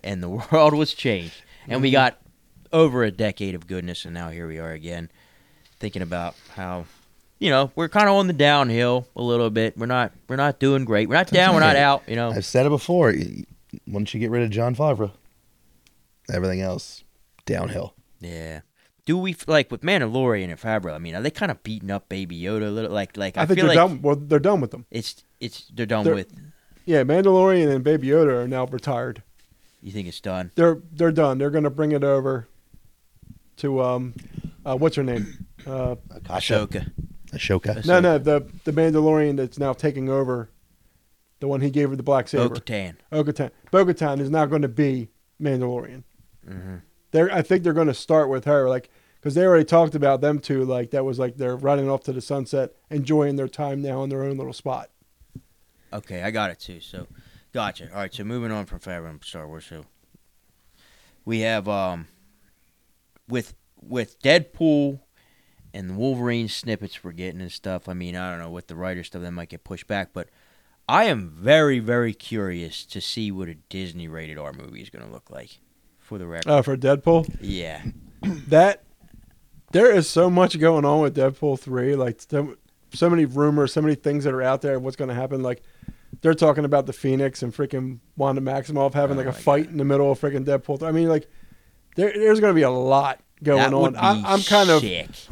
and the world was changed. And we mm-hmm. got over a decade of goodness, and now here we are again, thinking about how, you know, we're kind of on the downhill a little bit. We're not, we're not doing great. We're not down. We're not out. You know, I've said it before. Once you get rid of Jon Favreau, everything else downhill. yeah. Do we like with Mandalorian and Favreau? I mean, are they kind of beating up Baby Yoda a little? Like, like I, I, think feel they're like done. Well, they're done with them. it's it's they're done They're- with. Yeah, Mandalorian and Baby Yoda are now retired. You think it's done? They're they're done. They're going to bring it over to um, uh, what's her name? Uh, Akasha, Ahsoka. Ashoka. no, no, the the Mandalorian that's now taking over, the one he gave her the black saber. Bo-Katan. Bo-Katan. Bo-Katan is now going to be Mandalorian. Mm-hmm. They're, I think they're going to start with her, like, because they already talked about them too. like that was like they're running off to the sunset, enjoying their time now in their own little spot. Okay, I got it too. So, gotcha. All right, so moving on from Favreau and Star Wars, so we have um with with Deadpool and the Wolverine snippets we're getting and stuff. I mean, I don't know what the writer stuff that might get pushed back, but I am very very curious to see what a Disney rated R movie is going to look like. For the record, Uh, for Deadpool, yeah, that there is so much going on with Deadpool three. Like so, so many rumors, so many things that are out there. What's going to happen? Like they're talking about the Phoenix and freaking Wanda Maximoff having Oh like a fight God. in the middle of freaking Deadpool. I mean, like there, there's going to be a lot going that would on. be I, I'm kind of.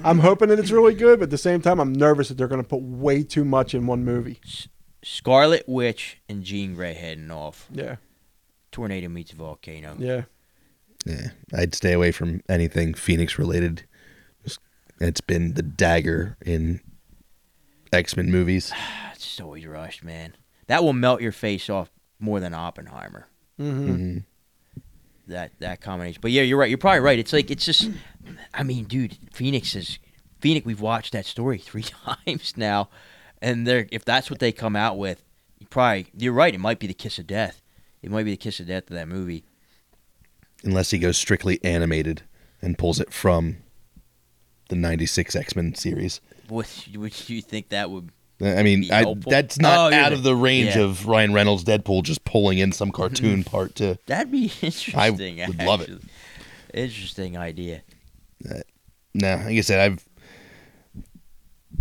I'm hoping that it's really good, but at the same time, I'm nervous that they're going to put way too much in one movie. Scarlet Witch and Jean Grey heading off. Yeah, Tornado meets volcano. yeah. Yeah, I'd stay away from anything Phoenix related. Just- It's been the dagger in X Men movies. <sighs> It's just always rushed, man. That will melt your face off more than Oppenheimer. hmm Mhm. That that combination. But yeah, you're right. You're probably right. It's like it's just. I mean, dude, Phoenix is Phoenix. We've watched that story <laughs> three times now, and they're if that's what they come out with, you probably you're right. It might be the kiss of death. It might be the kiss of death of that movie. Unless he goes strictly animated and pulls it from the '96 X Men series. What would you think that would? I mean, Be I, that's not Oh, out the- of the range yeah. of Ryan Reynolds Deadpool just pulling in some cartoon <laughs> part to. That'd be interesting. I would love it. Interesting idea. Nah, like I said, I've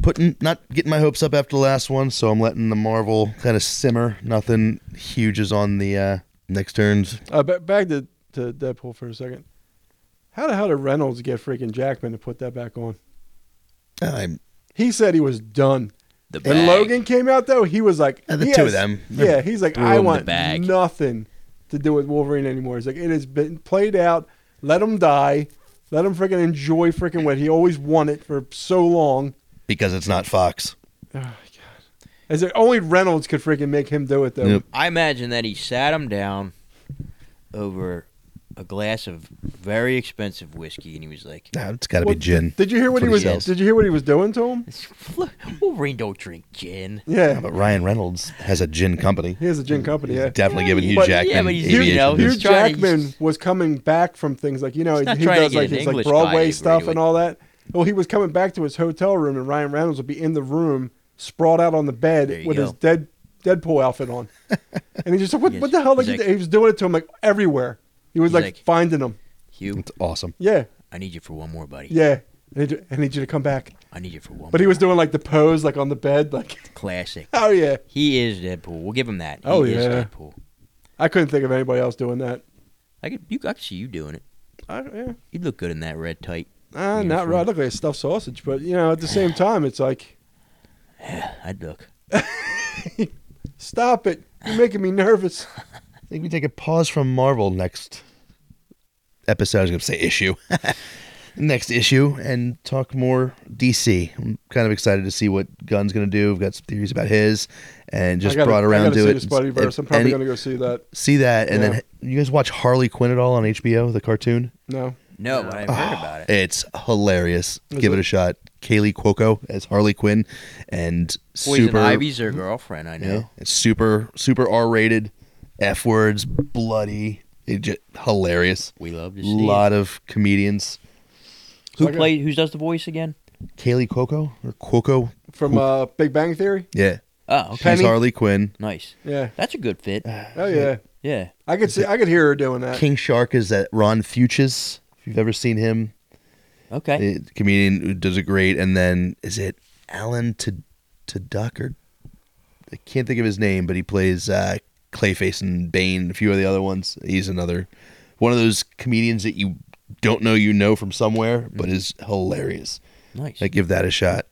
putting not getting my hopes up after the last one, so I'm letting the Marvel kind of simmer. Nothing huge is on the uh, next turns. Uh, back to, to Deadpool for a second. How the hell did Reynolds get freaking Jackman to put that back on? I'm He said he was done. The When bag. Logan came out though, he was like, Uh, the he two has- of them. Yeah, he's like, Threw I him the want bag." nothing to do with Wolverine anymore. He's like, it has been played out. Let him die. Let him freaking enjoy freaking what he always wanted for so long. because it's not Fox. Oh my god! As if only Reynolds could freaking make him do it though. Yep. I imagine that he sat him down over a glass of very expensive whiskey, and he was like, Nah, it's got to Well, be gin. Did you hear what That's he what was? he says. Did you hear what he was doing to him? "Wolverine don't drink gin." Yeah, But Ryan Reynolds has a gin company. he has a gin company. Yeah, Definitely giving Hugh But- Jackman. yeah, but he's- Hugh, you know, Hugh he's trying to- Jackman was coming back from things like you know He's not he trying to does get like an his like English guy Broadway agree stuff to and all that. Well, he was coming back to his hotel room, and Ryan Reynolds would be in the room, sprawled out on the bed There you with his go. dead Deadpool outfit on, <laughs> and he just like, what, Yes. what the hell? Like, He's like- he was doing it to him like everywhere. He was He's like, like- finding them. Hugh, It's awesome. Yeah, I need you for one more, buddy. yeah. I need, you, I need you to come back. I need you for one. But he more. was doing like the pose, like on the bed, like, <laughs> classic. oh yeah. He is Deadpool. We'll give him that. He Oh, is yeah. Deadpool. I couldn't think of anybody else doing that. I could, you, I could see you doing it. I, yeah. You'd look good in that red tight. Uh, not Uniform. right. I look like a stuffed sausage, but you know, at the same <sighs> time, it's like, <sighs> I'd look. <laughs> stop it! You're making me nervous. <laughs> I think we take a pause from Marvel next episode. I was going to say issue. <laughs> next issue and talk more DC. I'm kind of excited to see what Gunn's going to do. We've got some theories about his, and just gotta, brought around gotta it. the Spideyverse. I'm probably going to go see that. see that, and Yeah. then you guys watch Harley Quinn at all on HBO, the cartoon? No. No, but I've heard ah, about it. It's hilarious. Is Give it? it? a shot. Kaley Cuoco as Harley Quinn, and Poison super Ivy's her girlfriend. I know. Yeah, it's super super R rated, F words, bloody. It just hilarious. We love to A see. lot of comedians. Who So I got- played? Who does the voice again? Kaley Cuoco or Cuoco? From uh, Big Bang Theory? Yeah, Oh, she's okay. Penny? Harley Quinn. Nice. Yeah. That's a good fit. Oh, yeah. Yeah. I could see. I could hear her doing that. King Shark is that Ron Funches. If you've ever seen him, Okay. a comedian who does it great. And then is it Alan to Tudyk or I can't think of his name, but he plays uh, Clayface and Bane, a few of the other ones. He's another one of those comedians that you don't know you know from somewhere, but mm-hmm. is hilarious. nice. I give that a shot.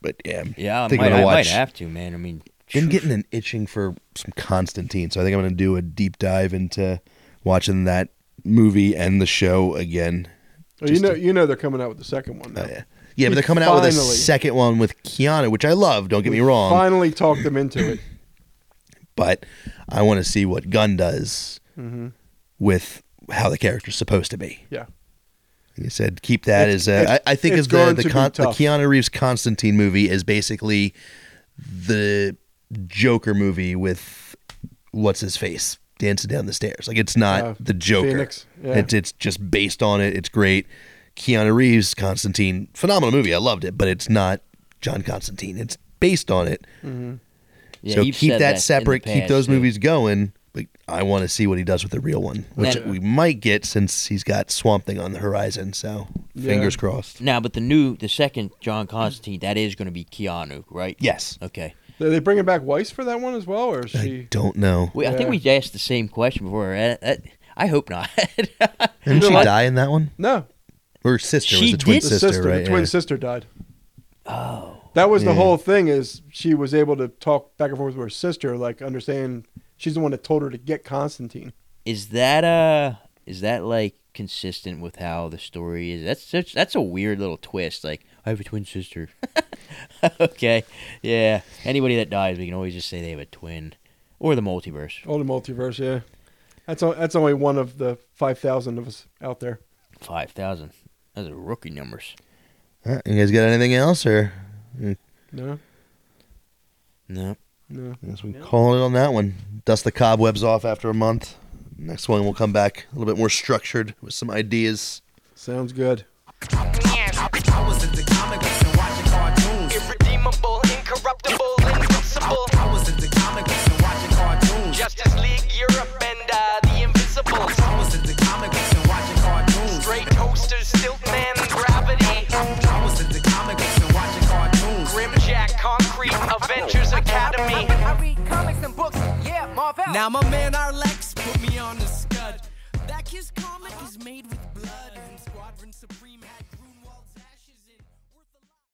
But yeah, I'm yeah, I thinking might, to I might watch. have to, man. I mean, Been getting an itching for some Constantine, so I think I'm going to do a deep dive into watching that movie and the show again. Well, you know, to- you know they're coming out with the second one now. Oh, yeah. Yeah, but they're coming out with a second one with Keanu, which I love. Don't get me wrong, Finally talked them into it. but I want to see what Gunn does hmm with how the character's supposed to be. Yeah. He said, "Keep that It's- as a, I, I think as the the, con, the. Keanu Reeves Constantine movie is basically the Joker movie with what's his face dancing down the stairs. Like it's not Uh, the Joker. Yeah. It's it's just based on it. It's great. Keanu Reeves Constantine, phenomenal movie. I loved it, but it's not John Constantine. It's based on it. Yeah, so keep said that in the separate. keep those too. movies going. But I want to see what he does with the real one, which Then- we might get since he's got Swamp Thing on the horizon. So Yeah. fingers crossed. Now, but the new, the second John Constantine, that is going to be Keanu, right? Yes. Okay. Are they bringing back Weisz for that one as well, or is I don't know. We, I think Yeah. we asked the same question before. I, I, I hope not. <laughs> Didn't she like- die in that one? No, Her sister She was a twin did? the sister, sister, right? the twin Yeah. sister died. oh. That was the Yeah. whole thing. Is she was able to talk back and forth with her sister, like understand. She's the one that told her to get Constantine. Is that uh is that like consistent with how the story is? That's such that's a weird little twist. Like I have a twin sister. <laughs> okay, yeah. Anybody that dies, we can always just say they have a twin, or the multiverse. Oh, the multiverse, yeah. That's o- that's only one of the five thousand of us out there. Five thousand. Those are rookie numbers. Uh, You guys got anything else, or No, No. no. I guess we call it on that one. Dust the cobwebs off after a month. Next one, we'll come back a little bit more structured with some ideas. Sounds good. I was at the comic books and watching cartoons. Irredeemable, incorruptible, invincible. I was at the comic books and watching cartoons. Justice League Europe and uh, the Invisibles. I was at the comic books and watching cartoons. Stray toasters, Stiltman, Academy. I read comics and books, yeah, Marvel. Now my man our Lex put me on the scud. That kid's comic is made with blood.